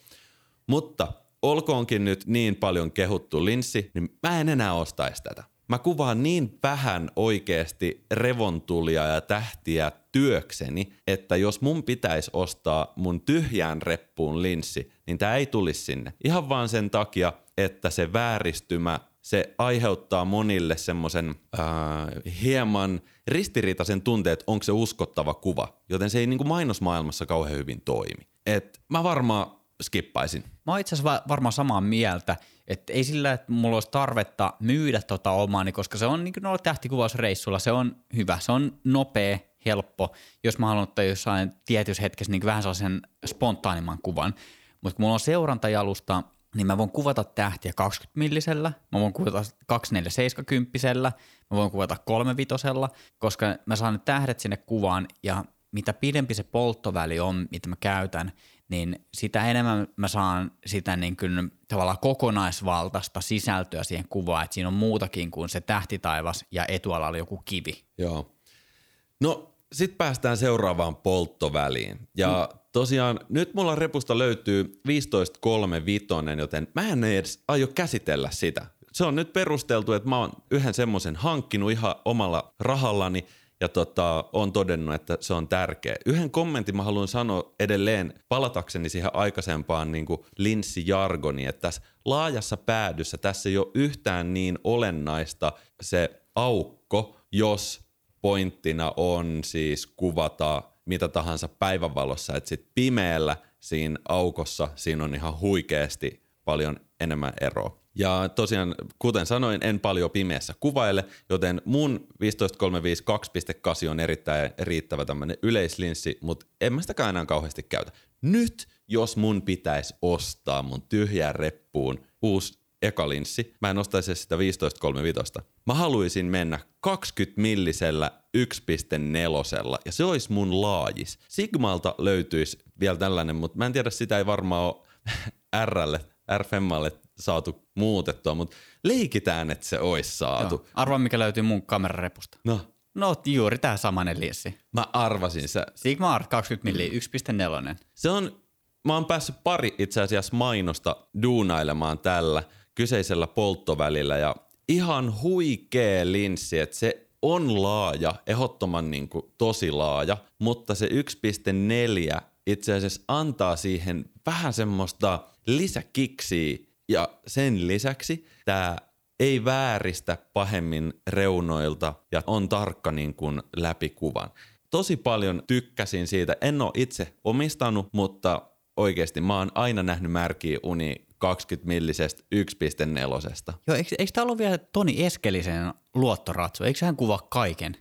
Mutta olkoonkin nyt niin paljon kehuttu linssi, niin mä en enää ostaisi tätä. Mä kuvaan niin vähän oikeasti revontulia ja tähtiä työkseni, että jos mun pitäisi ostaa mun tyhjään reppuun linssi, niin tämä ei tulisi sinne. Ihan vaan sen takia, että se vääristymä, se aiheuttaa monille semmoisen äh, hieman ristiriitaisen tunteen, että onko se uskottava kuva. Joten se ei niin kuin mainosmaailmassa kauhean hyvin toimi. Et mä varmaan skippaisin. Mä oon itse asiassa varmaan samaa mieltä, että ei sillä, että mulla olisi tarvetta myydä tota omaani, koska se on niin kuin noilla tähtikuvausreissulla, se on hyvä, se on nopea, helppo, jos mä haluan ottaa jossain tietyssä hetkessä niin vähän sellaisen spontaanimman kuvan. Mutta kun mulla on seurantajalusta, niin mä voin kuvata tähtiä 20 millisellä, mä voin kuvata 2470, mä voin kuvata 35, koska mä saan ne tähdet sinne kuvaan ja mitä pidempi se polttoväli on, mitä mä käytän, niin sitä enemmän mä saan sitä niin kuin tavallaan kokonaisvaltaista sisältöä siihen kuvaan, että siinä on muutakin kuin se tähtitaivas ja etualalla joku kivi. Joo. No sitten päästään seuraavaan polttoväliin. Ja mm. tosiaan nyt mulla repusta löytyy 15.3.5, joten mä en edes aio käsitellä sitä. Se on nyt perusteltu, että mä oon yhden semmoisen hankkinut ihan omalla rahallani – ja tota, on todennut, että se on tärkeä. Yhden kommentin mä haluan sanoa edelleen palatakseni siihen aikaisempaan niin kuin linssijargoniin, että tässä laajassa päädyssä tässä ei ole yhtään niin olennaista se aukko, jos pointtina on siis kuvata mitä tahansa päivänvalossa, että sitten pimeällä siinä aukossa siinä on ihan huikeasti paljon enemmän eroa. Ja tosiaan, kuten sanoin, en paljon pimeässä kuvaile, joten mun 1535 2.8 on erittäin riittävä tämmöinen yleislinssi, mutta en mä sitäkään enää kauheasti käytä. Nyt, jos mun pitäisi ostaa mun tyhjään reppuun uusi ekalinssi, mä en ostaisi sitä 15.35. Mä haluaisin mennä 20 millisellä 1.4 ja se olisi mun laajis. Sigmalta löytyisi vielä tällainen, mutta mä en tiedä, sitä ei varmaan ole Rlle, R-Femmalle saatu muutettua, mutta leikitään, että se olisi saatu. Joo. Arvaa, mikä löytyy mun kamerarepusta. No, No juuri tää samanen linssi. mä arvasin se. Sigma Art 20 milli 1.4. Se on, mä oon päässyt pari itse asiassa mainosta duunailemaan tällä kyseisellä polttovälillä ja ihan huikee linssi, että se on laaja, ehdottoman niin kuin tosi laaja, mutta se 1.4 itse asiassa antaa siihen vähän semmoista lisäkiksiä ja sen lisäksi tämä ei vääristä pahemmin reunoilta ja on tarkka niin kuin läpikuvan. Tosi paljon tykkäsin siitä. En ole itse omistanut, mutta oikeasti mä oon aina nähnyt märkiä uni 20 millisestä 1.4. Joo, eikö, eikö tää ollut vielä Toni Eskelisen luottoratsu? Eikö hän kuvaa kaiken?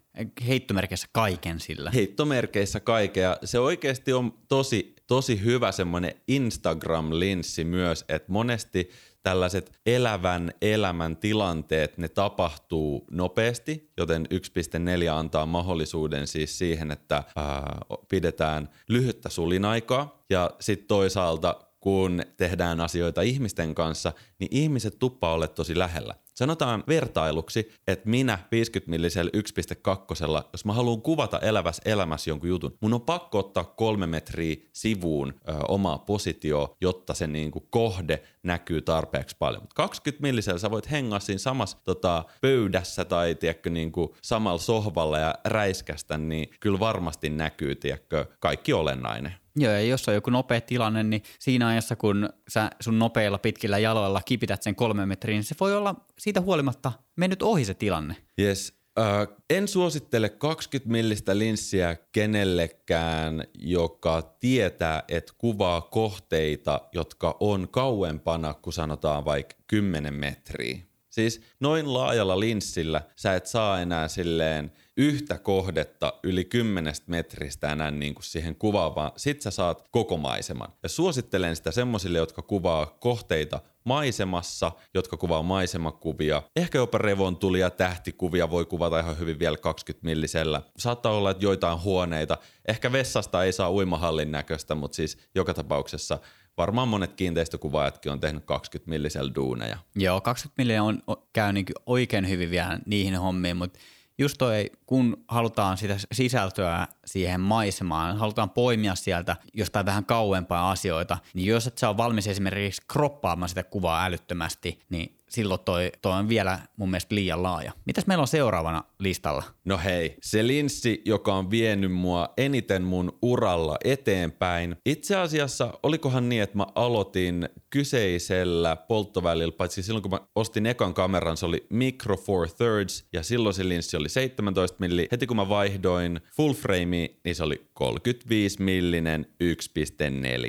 Heittomerkissä kaiken sillä. Heittomerkeissä kaikkea. Se oikeasti on tosi, tosi hyvä semmoinen Instagram-linssi myös, että monesti tällaiset elävän elämän tilanteet, ne tapahtuu nopeasti, joten 1.4 antaa mahdollisuuden siis siihen, että ää, pidetään lyhyttä sulinaikaa ja sitten toisaalta kun tehdään asioita ihmisten kanssa, niin ihmiset tuppaa olla tosi lähellä. Sanotaan vertailuksi, että minä 50 millisellä 1.2, jos mä haluan kuvata elävässä elämässä jonkun jutun, mun on pakko ottaa kolme metriä sivuun ö, omaa positioa, jotta se niinku kohde näkyy tarpeeksi paljon. Mut 20 millisellä sä voit hengaa siinä samassa tota, pöydässä tai tiedätkö, niinku, samalla sohvalla ja räiskästä, niin kyllä varmasti näkyy tiedätkö, kaikki olennainen. Joo, ja jos on joku nopea tilanne, niin siinä ajassa, kun sä sun nopeilla pitkillä jaloilla kipität sen kolme metriä, niin se voi olla siitä huolimatta mennyt ohi se tilanne. Yes. Uh, en suosittele 20 millistä linssiä kenellekään, joka tietää, että kuvaa kohteita, jotka on kauempana kuin sanotaan vaikka 10 metriä. Siis noin laajalla linssillä sä et saa enää silleen yhtä kohdetta yli 10 metristä enää niin kuin siihen kuvaan, vaan sit sä saat koko maiseman. Ja suosittelen sitä semmosille, jotka kuvaa kohteita maisemassa, jotka kuvaa maisemakuvia. Ehkä jopa revontulia, tähtikuvia voi kuvata ihan hyvin vielä 20 millisellä. Saattaa olla, että joitain huoneita. Ehkä vessasta ei saa uimahallin näköistä, mutta siis joka tapauksessa varmaan monet kiinteistökuvaajatkin on tehnyt 20 millisellä duuneja. Joo, 20 milliä on, käy niin oikein hyvin vielä niihin hommiin, mutta just toi, kun halutaan sitä sisältöä siihen maisemaan, halutaan poimia sieltä jostain vähän kauempaa asioita, niin jos et sä ole valmis esimerkiksi kroppaamaan sitä kuvaa älyttömästi, niin silloin toi, toi on vielä mun mielestä liian laaja. Mitäs meillä on seuraavana listalla? No hei, se linssi, joka on vienyt mua eniten mun uralla eteenpäin. Itse asiassa olikohan niin, että mä aloitin kyseisellä polttovälillä, paitsi silloin kun mä ostin ekan kameran, se oli Micro Four Thirds ja silloin se linssi oli 17 milli. Heti kun mä vaihdoin full frame, niin se oli 35 millinen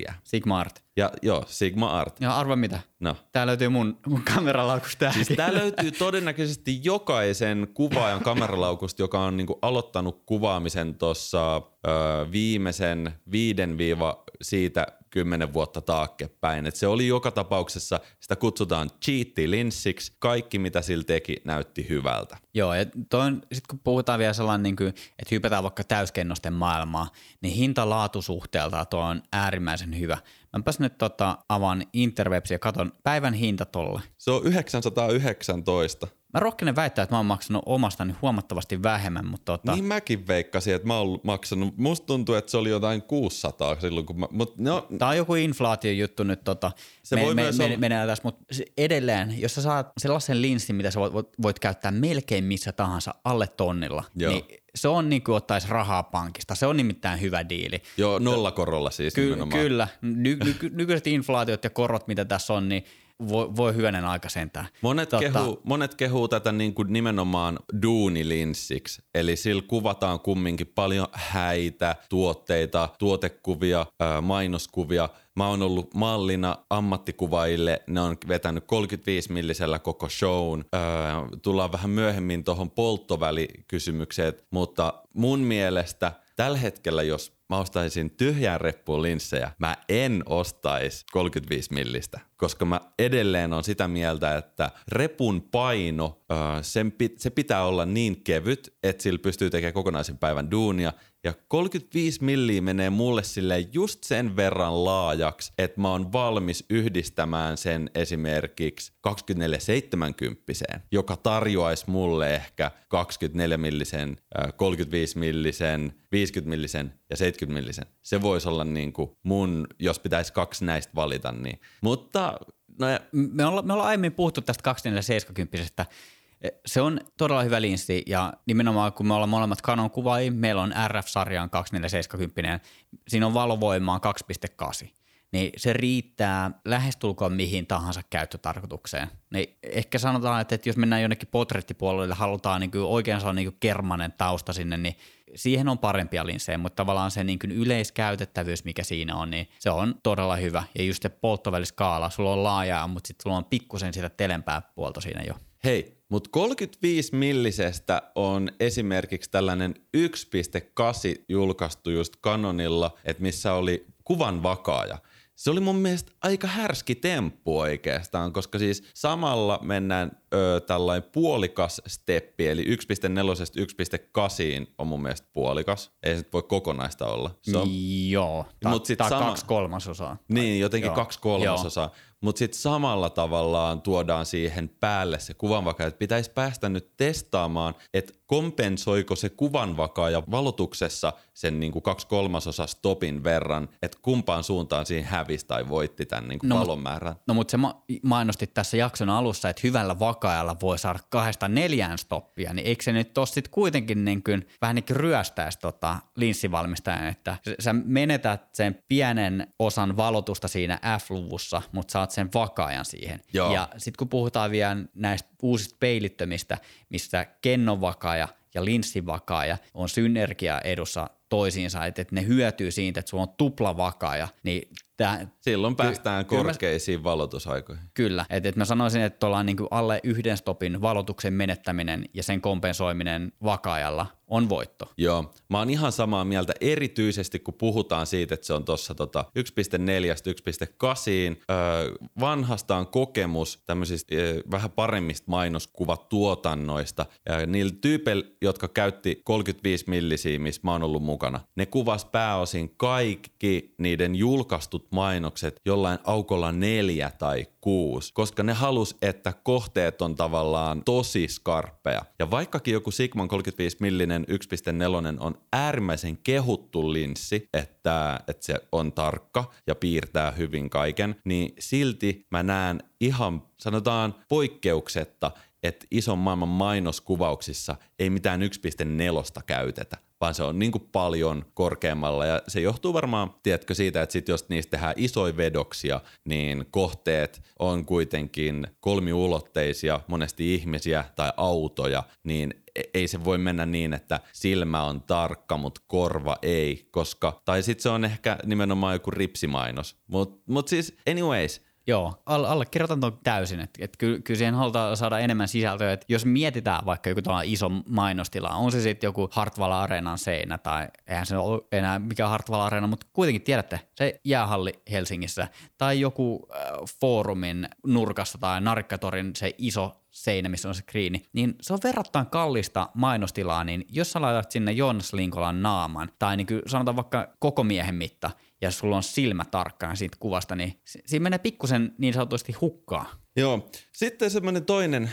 1.4. Sigma Art. Ja joo, Sigma Art. Ja arva mitä? No. Tää löytyy mun, mun kameralaukusta tämäkin. Siis tää löytyy todennäköisesti jokaisen kuvaajan kameralaukusta, joka on niinku aloittanut kuvaamisen tuossa viimeisen viiden viiva siitä kymmenen vuotta taaksepäin. Et se oli joka tapauksessa, sitä kutsutaan cheat-linssiksi. Kaikki mitä sillä teki näytti hyvältä. Joo, ja sitten kun puhutaan vielä sellainen, niin kuin, että hypätään vaikka täyskennosten maailmaa, niin hinta-laatusuhteelta tuo on äärimmäisen hyvä. Mäpäs nyt tota, avaan Interwebsia ja katon päivän hinta tolle. Se on 919. Mä rohkenen väittää, että mä oon maksanut omastani huomattavasti vähemmän, mutta tota... Niin mäkin veikkasin, että mä oon maksanut. Musta tuntuu, että se oli jotain 600 silloin, kun mä... Mut, no, Tää on joku inflaatio juttu nyt tota. Se voi myös olla- menee tässä, mutta edelleen, jos sä saat sellaisen linssin, mitä sä voit, voit, käyttää melkein missä tahansa alle tonnilla, Joo. niin se on niin kuin ottaisi rahaa pankista. Se on nimittäin hyvä diili. joo, nollakorolla siis Ky- nimenomaan. kyllä. Ny- nyky- nykyiset inflaatiot ja korot, mitä tässä on, niin voi, voi hyvänen aika sentään. Monet, tota... kehuu, monet kehuu tätä niin kuin nimenomaan duunilinssiksi, eli sillä kuvataan kumminkin paljon häitä, tuotteita, tuotekuvia, mainoskuvia. Mä oon ollut mallina ammattikuvaille, ne on vetänyt 35 millisellä koko shown. Öö, tullaan vähän myöhemmin tuohon polttovälikysymykseen, mutta mun mielestä tällä hetkellä, jos mä ostaisin tyhjään reppuun linssejä, mä en ostaisi 35 millistä, koska mä edelleen on sitä mieltä, että repun paino, sen, se pitää olla niin kevyt, että sillä pystyy tekemään kokonaisen päivän duunia, ja 35 milliä menee mulle sille just sen verran laajaksi, että mä oon valmis yhdistämään sen esimerkiksi 24-70, joka tarjoaisi mulle ehkä 24 millisen, 35 millisen, 50 millisen ja 70 millisen. Se voisi olla niin kuin mun, jos pitäisi kaksi näistä valita. Niin. Mutta no ja... me, ollaan, me ollaan aiemmin puhuttu tästä 2470 se on todella hyvä linssi ja nimenomaan kun me ollaan molemmat Canon kuvaajia, meillä on RF-sarjaan 2470, siinä on valovoimaa 2.8 niin se riittää lähestulkoon mihin tahansa käyttötarkoitukseen. Niin ehkä sanotaan, että, jos mennään jonnekin potrettipuolelle halutaan niin oikein saada niin kermanen tausta sinne, niin siihen on parempia linssejä, mutta tavallaan se niin yleiskäytettävyys, mikä siinä on, niin se on todella hyvä. Ja just se polttoväliskaala, sulla on laajaa, mutta sitten sulla on pikkusen sitä telempää puolta siinä jo. Hei, mutta 35 millisestä on esimerkiksi tällainen 1.8 julkaistu just Canonilla, että missä oli kuvan vakaaja. Se oli mun mielestä aika härski temppu oikeastaan, koska siis samalla mennään ö, tällainen puolikas steppi, eli 1.4 1.8 on mun mielestä puolikas. Ei se voi kokonaista olla. Se on, Joo, tai, Mut sit tai sama, kaksi kolmasosaa. Niin, jotenkin Joo. kaksi kolmasosaa mutta sitten samalla tavallaan tuodaan siihen päälle se kuvanvakaaja, että pitäisi päästä nyt testaamaan, että kompensoiko se kuvanvakaaja valotuksessa sen niin kuin kaksi kolmasosa stopin verran, että kumpaan suuntaan siinä hävisi tai voitti tämän niin kuin no, valon määrän. No mutta se ma- mainosti tässä jakson alussa, että hyvällä vakaajalla voi saada kahdesta neljään stoppia, niin eikö se nyt ole sitten kuitenkin niin kuin, vähän niin kuin ryöstäisi tota linssivalmistajan, että sä menetät sen pienen osan valotusta siinä F-luvussa, mutta saat sen vakaajan siihen. Joo. Ja sitten kun puhutaan vielä näistä uusista peilittömistä, missä kennon vakaaja ja linssin vakaaja on synergia edussa toisiinsa, että, että ne hyötyy siitä, että sulla on tuplavakaaja, niin Tää, Silloin päästään ky- korkeisiin mä, valotusaikoihin. Kyllä, että et mä sanoisin, että ollaan niinku alle yhden stopin valotuksen menettäminen ja sen kompensoiminen vakaajalla on voitto. Joo, mä oon ihan samaa mieltä erityisesti, kun puhutaan siitä, että se on tuossa tota 1.4-1.8. Öö, vanhastaan kokemus tämmöisistä öö, vähän paremmista mainoskuvatuotannoista. Ja niillä tyypeillä, jotka käytti 35 millisiä, missä mä oon ollut mukana, ne kuvas pääosin kaikki niiden julkaistut mainokset jollain aukolla neljä tai kuusi, koska ne halus, että kohteet on tavallaan tosi skarppeja. Ja vaikkakin joku Sigman 35 millinen 1.4 on äärimmäisen kehuttu linssi, että, että se on tarkka ja piirtää hyvin kaiken, niin silti mä näen ihan sanotaan poikkeuksetta, että ison maailman mainoskuvauksissa ei mitään 1.4 käytetä, vaan se on niin kuin paljon korkeammalla. Ja se johtuu varmaan, tiedätkö siitä, että sit jos niistä tehdään isoja vedoksia, niin kohteet on kuitenkin kolmiulotteisia, monesti ihmisiä tai autoja, niin ei se voi mennä niin, että silmä on tarkka, mutta korva ei, koska, tai sitten se on ehkä nimenomaan joku ripsimainos. Mutta mut siis anyways, Joo, all, allekirjoitan tuon täysin, että et kyllä, kyllä siihen halutaan saada enemmän sisältöä, että jos mietitään vaikka joku iso mainostila, on se sitten joku Hartwall Areenan seinä tai eihän se ole enää mikä Hartwall Areena, mutta kuitenkin tiedätte, se jäähalli Helsingissä tai joku äh, foorumin nurkassa tai Narkkatorin se iso seinä, missä on se kriini, niin se on verrattain kallista mainostilaa, niin jos sä laitat sinne Jonas Linkolan naaman, tai niin kuin sanotaan vaikka koko miehen mitta, ja sulla on silmä tarkkaan siitä kuvasta, niin siinä menee pikkusen niin sanotusti hukkaa. Joo. Sitten semmoinen toinen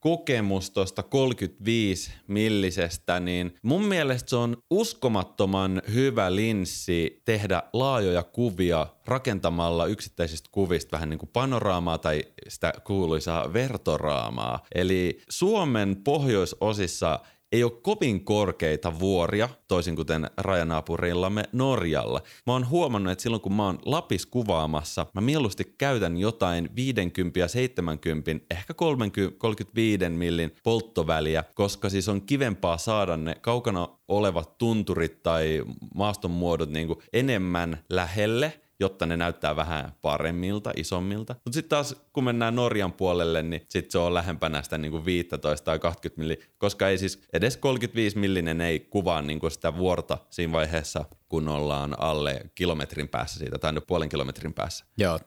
kokemus tuosta 35 millisestä, niin mun mielestä se on uskomattoman hyvä linssi tehdä laajoja kuvia rakentamalla yksittäisistä kuvista vähän niin kuin panoraamaa tai sitä kuuluisaa vertoraamaa. Eli Suomen pohjoisosissa ei ole kovin korkeita vuoria, toisin kuten rajanaapurillamme Norjalla. Mä oon huomannut, että silloin kun mä oon Lapis kuvaamassa, mä mieluusti käytän jotain 50 ja 70, ehkä 30, 35 millin polttoväliä, koska siis on kivempaa saada ne kaukana olevat tunturit tai maastonmuodot niin enemmän lähelle – jotta ne näyttää vähän paremmilta, isommilta. Mutta sitten taas, kun mennään Norjan puolelle, niin sitten se on lähempänä sitä niin kuin 15 tai 20 milli, koska ei siis edes 35 millinen ei kuvaa niin kuin sitä vuorta siinä vaiheessa, kun ollaan alle kilometrin päässä siitä, tai puolen kilometrin päässä. Joo,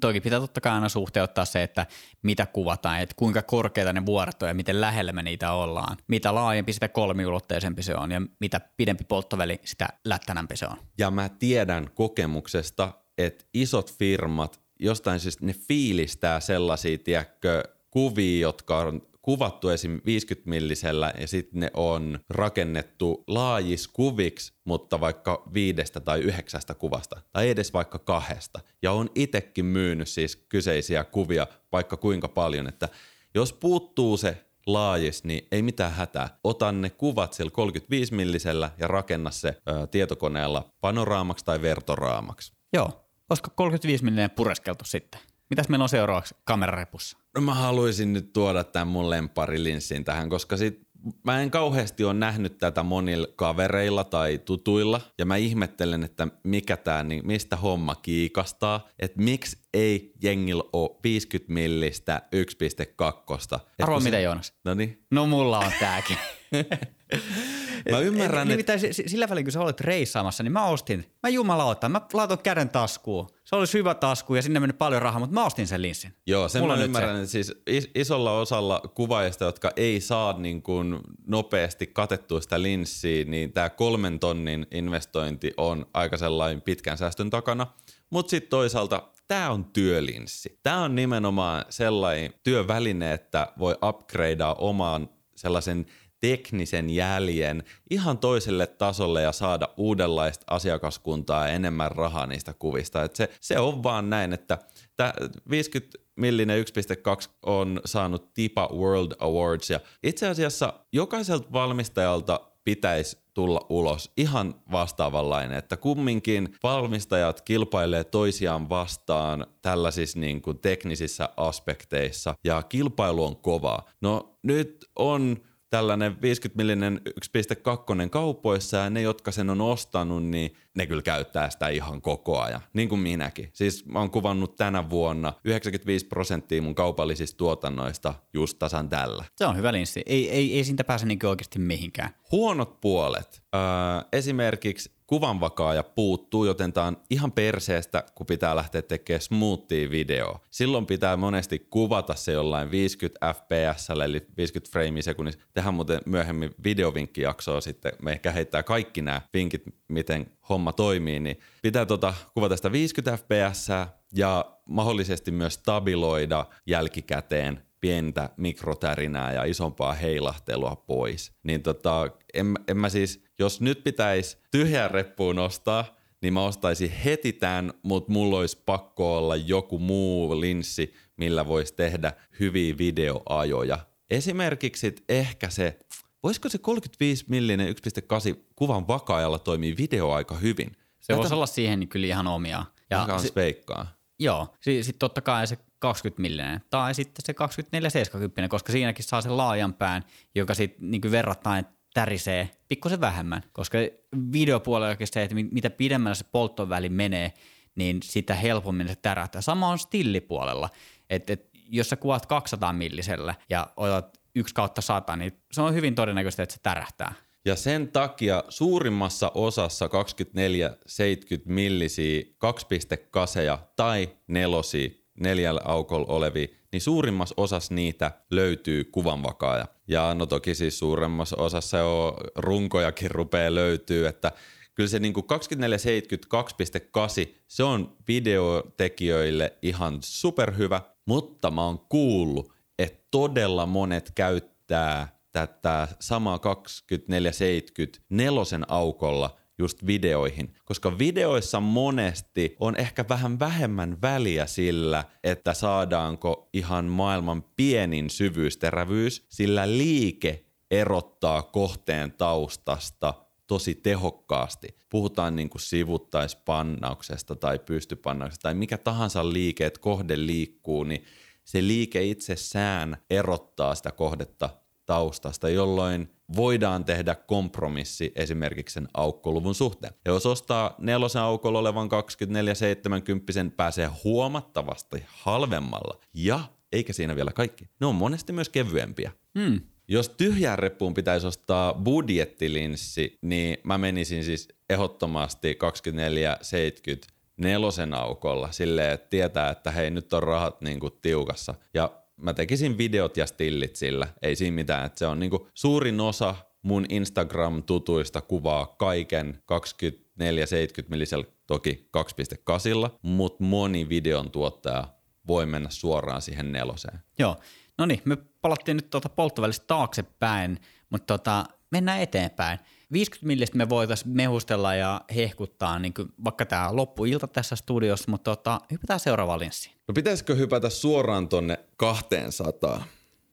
toki pitää totta kai aina suhteuttaa se, että mitä kuvataan, että kuinka korkeita ne vuoret on ja miten lähellä me niitä ollaan. Mitä laajempi, sitä kolmiulotteisempi se on, ja mitä pidempi polttoväli, sitä lättänämpi se on. Ja mä tiedän kokemuksesta, että isot firmat, jostain siis ne fiilistää sellaisia, tiedätkö, kuvia, jotka on kuvattu esim. 50 millisellä ja sitten ne on rakennettu laajiskuviksi, mutta vaikka viidestä tai yhdeksästä kuvasta tai edes vaikka kahdesta. Ja on itekin myynyt siis kyseisiä kuvia vaikka kuinka paljon, että jos puuttuu se laajis, niin ei mitään hätää. Otan ne kuvat sillä 35 millisellä ja rakenna se ö, tietokoneella panoraamaksi tai vertoraamaksi. Joo, olisiko 35 millinen pureskeltu sitten? Mitäs meillä on seuraavaksi kamerarepussa? No mä haluaisin nyt tuoda tämän mun lempparilinssin tähän, koska sit mä en kauheasti ole nähnyt tätä monilla kavereilla tai tutuilla, ja mä ihmettelen, että mikä tää, niin mistä homma kiikastaa, että miksi ei jengillä ole 50 millistä 1.2. Arvoa mitä Joonas? No niin. No mulla on tääkin. Mä ymmärrän, että... Sillä välin, kun sä olet reissaamassa, niin mä ostin, mä jumalautan, mä laitoin käden taskuun. Se oli hyvä tasku ja sinne meni paljon rahaa, mutta mä ostin sen linssin. Joo, sen Mulla mä ymmärrän, se. että siis isolla osalla kuvaajista, jotka ei saa niin kuin nopeasti katettua sitä linssiä, niin tämä kolmen tonnin investointi on aika sellainen pitkän säästön takana. Mutta sitten toisaalta tämä on työlinssi. Tämä on nimenomaan sellainen työväline, että voi upgradea omaan sellaisen teknisen jäljen ihan toiselle tasolle ja saada uudenlaista asiakaskuntaa ja enemmän rahaa niistä kuvista. Et se, se on vaan näin, että 50 millinen 1.2 on saanut TIPA World Awards ja itse asiassa jokaiselta valmistajalta pitäisi tulla ulos ihan vastaavanlainen, että kumminkin valmistajat kilpailee toisiaan vastaan tällaisissa niin kuin teknisissä aspekteissa ja kilpailu on kovaa. No nyt on tällainen 50 millinen 1.2 kaupoissa ja ne, jotka sen on ostanut, niin ne kyllä käyttää sitä ihan koko ajan, niin kuin minäkin. Siis mä oon kuvannut tänä vuonna 95 prosenttia mun kaupallisista tuotannoista just tasan tällä. Se on hyvä linssi. Ei, ei, ei siitä pääse niin oikeasti mihinkään. Huonot puolet. Öö, esimerkiksi kuvanvakaaja puuttuu, joten tämä on ihan perseestä, kun pitää lähteä tekemään smoothia video. Silloin pitää monesti kuvata se jollain 50 fps, eli 50 frame sekunnissa. Tehdään muuten myöhemmin videovinkkijaksoa sitten. Me ehkä heittää kaikki nämä vinkit, miten homma toimii, niin pitää tota, kuvata sitä 50 fps ja mahdollisesti myös stabiloida jälkikäteen pientä mikrotärinää ja isompaa heilahtelua pois. Niin tota, en, en mä siis, jos nyt pitäisi tyhjää reppuun nostaa, niin mä ostaisin heti tämän, mutta mulla olisi pakko olla joku muu linssi, millä voisi tehdä hyviä videoajoja. Esimerkiksi ehkä se, voisiko se 35 millinen 1.8 kuvan vakaajalla toimii video aika hyvin? Se Tätä... voisi olla siihen kyllä ihan omia. Ja Mikä on si- veikkaa? Joo, sitten sit totta kai se 20 millinen tai sitten se 24 70, koska siinäkin saa sen laajan pään, joka sitten niin verrattain tärisee pikkusen vähemmän, koska videopuolella se, että mitä pidemmällä se polttoväli menee, niin sitä helpommin se tärähtää. Sama on stillipuolella, että et, jos sä kuvat 200 millisellä ja otat 1 kautta 100, niin se on hyvin todennäköistä, että se tärähtää. Ja sen takia suurimmassa osassa 24-70 millisiä 2.8 tai nelosia neljällä aukolla olevi, niin suurimmassa osassa niitä löytyy kuvanvakaaja. Ja no toki siis suuremmassa osassa jo runkojakin rupeaa löytyy, että kyllä se niinku 2470 2.8, se on videotekijöille ihan superhyvä, mutta mä oon kuullut, todella monet käyttää tätä samaa 2470 nelosen aukolla just videoihin, koska videoissa monesti on ehkä vähän vähemmän väliä sillä, että saadaanko ihan maailman pienin syvyysterävyys, sillä liike erottaa kohteen taustasta tosi tehokkaasti. Puhutaan niin kuin sivuttaispannauksesta tai pystypannauksesta tai mikä tahansa liike, että kohde liikkuu, niin se liike itsessään erottaa sitä kohdetta taustasta, jolloin voidaan tehdä kompromissi esimerkiksi sen aukkoluvun suhteen. Ja jos ostaa nelosen aukolla olevan 24-70, pääsee huomattavasti halvemmalla. Ja eikä siinä vielä kaikki. Ne on monesti myös kevyempiä. Hmm. Jos tyhjään reppuun pitäisi ostaa budjettilinssi, niin mä menisin siis ehdottomasti 2470 nelosen aukolla silleen, että tietää, että hei nyt on rahat niinku tiukassa. Ja mä tekisin videot ja stillit sillä, ei siinä mitään. Että se on niinku suurin osa mun Instagram-tutuista kuvaa kaiken 2470 millisellä toki 2.8, mutta moni videon tuottaja voi mennä suoraan siihen neloseen. Joo, no niin, me palattiin nyt tuota polttovälistä taaksepäin, mutta tota, mennään eteenpäin. 50 millistä me voitaisiin mehustella ja hehkuttaa niin kuin vaikka tämä loppuilta tässä studiossa, mutta tota, hypätään seuraavaan linssiin. No pitäisikö hypätä suoraan tonne 200?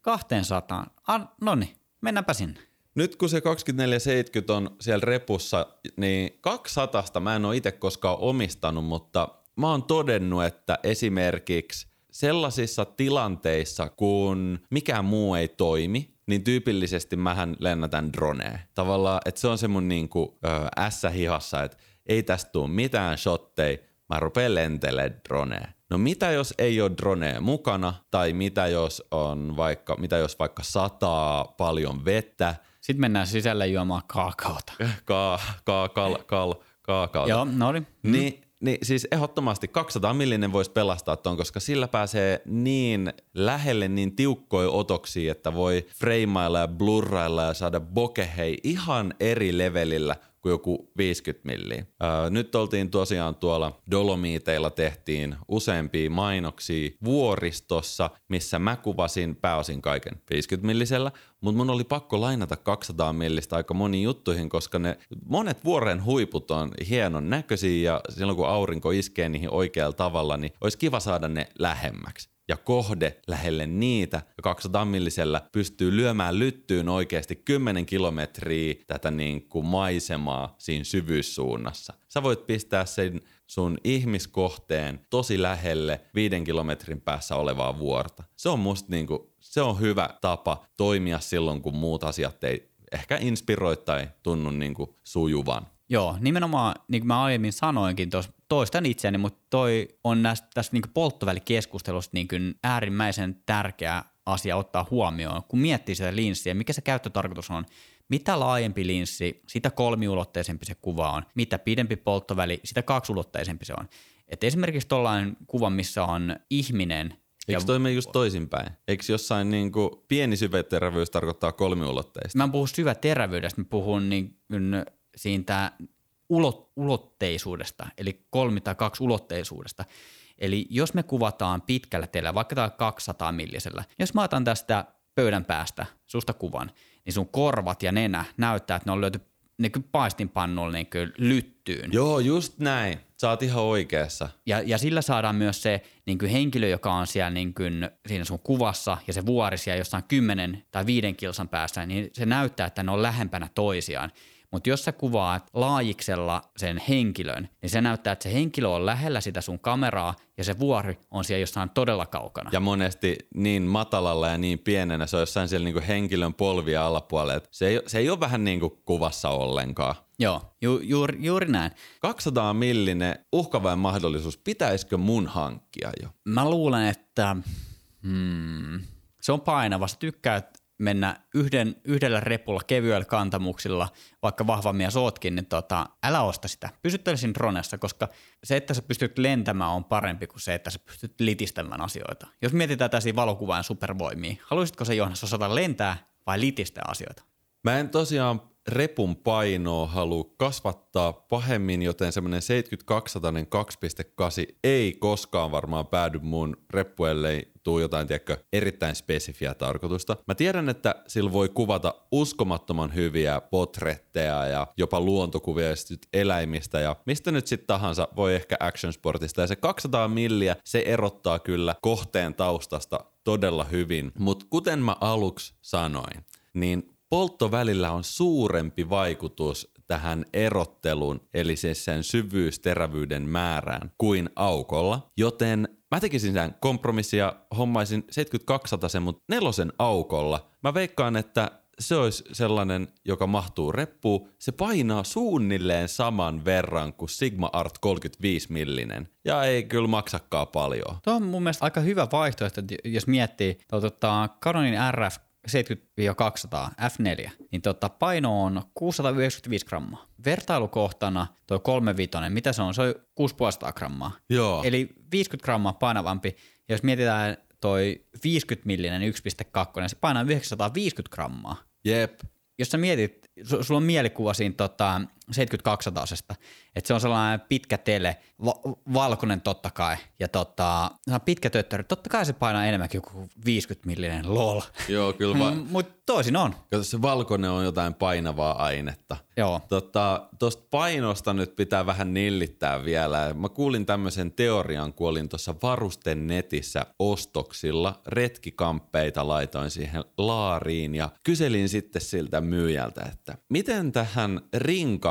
200. Ah, no niin, mennäänpä sinne. Nyt kun se 2470 on siellä repussa, niin 200 mä en ole itse koskaan omistanut, mutta mä oon todennut, että esimerkiksi sellaisissa tilanteissa, kun mikään muu ei toimi, niin tyypillisesti mähän lennätän droneen. Tavallaan, että se on se mun niinku, ö, ässä hihassa, että ei tästä tule mitään shotteja, mä rupean lentelemään droneen. No mitä jos ei ole dronea mukana, tai mitä jos on vaikka, mitä jos vaikka sataa paljon vettä, Sitten mennään sisälle juomaan kaakaota. ka, ka, kal, kal, kaakaota. Joo, no niin. Niin, niin siis ehdottomasti 200 millinen voisi pelastaa ton, koska sillä pääsee niin lähelle niin tiukkoja otoksia, että voi freimailla ja blurrailla ja saada bokehei ihan eri levelillä kuin joku 50 milliä. Öö, nyt oltiin tosiaan tuolla Dolomiiteilla tehtiin useampia mainoksia vuoristossa, missä mä kuvasin pääosin kaiken 50 millisellä, mutta mun oli pakko lainata 200 millistä aika moniin juttuihin, koska ne monet vuoren huiput on hienon näköisiä ja silloin kun aurinko iskee niihin oikealla tavalla, niin olisi kiva saada ne lähemmäksi ja kohde lähelle niitä. Ja 200 millisellä pystyy lyömään lyttyyn oikeasti 10 kilometriä tätä niin kuin maisemaa siinä syvyyssuunnassa. Sä voit pistää sen sun ihmiskohteen tosi lähelle viiden kilometrin päässä olevaa vuorta. Se on musta niin kuin, se on hyvä tapa toimia silloin, kun muut asiat ei ehkä inspiroi tai tunnu niin kuin sujuvan. Joo, nimenomaan, niin kuin mä aiemmin sanoinkin, tos, toistan itseäni, mutta toi on näistä, tästä niin polttovälikeskustelusta niin äärimmäisen tärkeä asia ottaa huomioon, kun miettii sitä linssiä, mikä se käyttötarkoitus on. Mitä laajempi linssi, sitä kolmiulotteisempi se kuva on. Mitä pidempi polttoväli, sitä kaksiulotteisempi se on. Et esimerkiksi tuollainen kuva, missä on ihminen ja Eikö toi mene just toisinpäin? Eikö jossain niin kuin pieni syveterävyys tarkoittaa kolmiulotteista? Mä en puhu syväterävyydestä, mä puhun niin siitä ulot, ulotteisuudesta, eli kolmi- tai kaksi ulotteisuudesta. Eli jos me kuvataan pitkällä teillä, vaikka tämä 200 millisellä, jos mä otan tästä pöydän päästä susta kuvan, niin sun korvat ja nenä näyttää, että ne on löyty niin kuin paistinpannulla niin kuin lyttyyn. Joo, just näin. Sä oot ihan oikeassa. Ja, ja sillä saadaan myös se niin kuin henkilö, joka on siellä niin kuin, siinä sun kuvassa ja se vuori siellä jossain 10 tai 5 kilsan päässä, niin se näyttää, että ne on lähempänä toisiaan. Mutta jos sä kuvaat laajiksella sen henkilön, niin se näyttää, että se henkilö on lähellä sitä sun kameraa ja se vuori on siellä jossain todella kaukana. Ja monesti niin matalalla ja niin pienenä se on jossain siellä niinku henkilön polvia alapuolella. että Se ei, se ei ole vähän niin kuin kuvassa ollenkaan. Joo, ju, juuri, juuri näin. 200 millinen uhkavain mahdollisuus, pitäisikö mun hankkia jo? Mä luulen, että hmm, se on painava. Sä tykkäät mennä yhden, yhdellä repulla kevyellä kantamuksilla, vaikka vahvammin sootkin, niin tota, älä osta sitä. Pysyttele siinä dronessa, koska se, että sä pystyt lentämään on parempi kuin se, että sä pystyt litistämään asioita. Jos mietitään tällaisia valokuvain supervoimia, haluaisitko se Joonas osata lentää vai litistää asioita? Mä en tosiaan repun painoa halua kasvattaa pahemmin, joten semmoinen 72 2.8 ei koskaan varmaan päädy mun reppuelle tuu jotain, tiedätkö, erittäin spesifiä tarkoitusta. Mä tiedän, että sillä voi kuvata uskomattoman hyviä potretteja ja jopa luontokuvia eläimistä ja mistä nyt sitten tahansa voi ehkä action sportista. Ja se 200 milliä, se erottaa kyllä kohteen taustasta todella hyvin. Mutta kuten mä aluksi sanoin, niin polttovälillä on suurempi vaikutus tähän erotteluun, eli siis sen syvyysterävyyden määrään, kuin aukolla. Joten mä tekisin sen kompromissin ja hommaisin 7200 sen, mutta nelosen aukolla. Mä veikkaan, että se olisi sellainen, joka mahtuu reppuun. Se painaa suunnilleen saman verran kuin Sigma Art 35 millinen. Ja ei kyllä maksakaan paljon. Tuo on mun mielestä aika hyvä vaihtoehto, jos miettii tota, Canonin RF 70-200 F4, niin tota, paino on 695 grammaa. Vertailukohtana tuo 35, mitä se on? Se on 6,5 grammaa. Joo. Eli 50 grammaa painavampi. Ja jos mietitään toi 50 millinen 1.2, niin se painaa 950 grammaa. Jep. Jos sä mietit, su- sulla on mielikuva siinä tota, 72 että se on sellainen pitkä tele, va- valkoinen totta kai, ja tota, se on pitkä töttöri. Totta kai se painaa enemmänkin kuin 50 millinen, lol. Joo, kyllä va- Mutta toisin on. Kato, se valkoinen on jotain painavaa ainetta. Joo. Tota, painosta nyt pitää vähän nillittää vielä. Mä kuulin tämmöisen teorian, kun olin tuossa varusten netissä ostoksilla. Retkikamppeita laitoin siihen laariin ja kyselin sitten siltä myyjältä, että miten tähän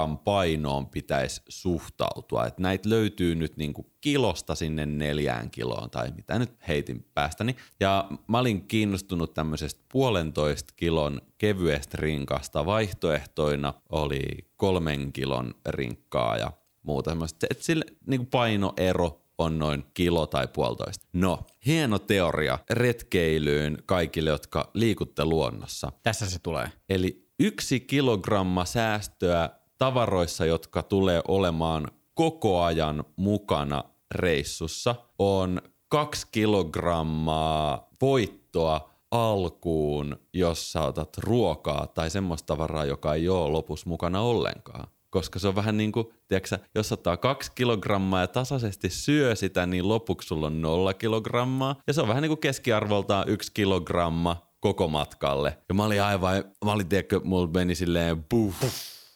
rinkan painoon pitäisi suhtautua. Että näitä löytyy nyt niinku kilosta sinne neljään kiloon tai mitä nyt heitin päästäni. Ja mä olin kiinnostunut tämmöisestä puolentoista kilon kevyestä rinkasta. Vaihtoehtoina oli kolmen kilon rinkkaa ja muuta semmoista. Että sille niin painoero on noin kilo tai puolitoista. No, hieno teoria retkeilyyn kaikille, jotka liikutte luonnossa. Tässä se tulee. Eli yksi kilogramma säästöä tavaroissa, jotka tulee olemaan koko ajan mukana reissussa, on kaksi kilogrammaa voittoa alkuun, jos sä otat ruokaa tai semmoista tavaraa, joka ei ole lopussa mukana ollenkaan. Koska se on vähän niin kuin, tiedätkö, jos ottaa kaksi kilogrammaa ja tasaisesti syö sitä, niin lopuksi sulla on nolla kilogrammaa. Ja se on vähän niin kuin keskiarvoltaan yksi kilogramma koko matkalle. Ja mä olin aivan, mä olin, tiedätkö, mulla meni silleen puff,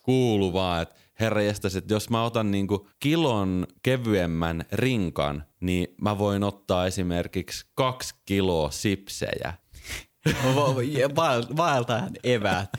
kuulu vaan, että herra jästäs, että jos mä otan niinku kilon kevyemmän rinkan, niin mä voin ottaa esimerkiksi kaksi kiloa sipsejä. Vaeltajan eväät.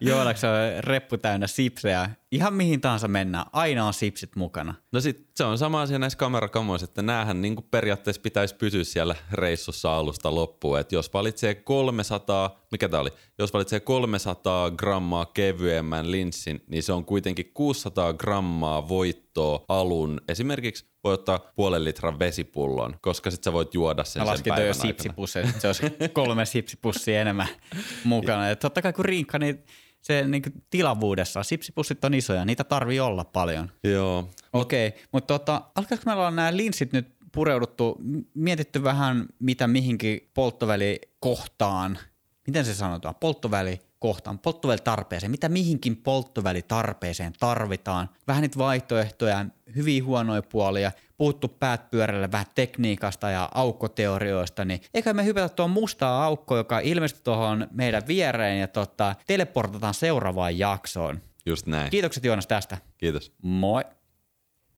Joonaksa on reppu täynnä sipsejä. Ihan mihin tahansa mennään. Aina on sipsit mukana. No sit se on sama asia näissä kamerakamoissa, että näähän niinku periaatteessa pitäisi pysyä siellä reissussa alusta loppuun. Et jos valitsee 300, mikä tää oli? Jos valitsee 300 grammaa kevyemmän linssin, niin se on kuitenkin 600 grammaa voittoa alun. Esimerkiksi voi ottaa puolen litran vesipullon, koska sit sä voit juoda sen Mä sen päivän jo sipsipusseja, se olisi kolme sipsipussia enemmän mukana. Ja totta kai kun rinkka, niin se niin tilavuudessa, sipsipussit on isoja, niitä tarvii olla paljon. Joo. Okei, okay, mutta tota, alkaisiko meillä olla nämä linssit nyt pureuduttu, mietitty vähän mitä mihinkin polttovälikohtaan, miten se sanotaan, polttovälikohtaan, polttovälitarpeeseen, mitä mihinkin polttovälitarpeeseen tarvitaan, vähän niitä vaihtoehtoja, hyviä huonoja puolia, puhuttu päät pyörällä vähän tekniikasta ja aukkoteorioista, niin eikä me hypätä tuon mustaa aukkoa, joka ilmestyi tuohon meidän viereen ja tota, teleportataan seuraavaan jaksoon. Just näin. Kiitokset Joonas tästä. Kiitos. Moi!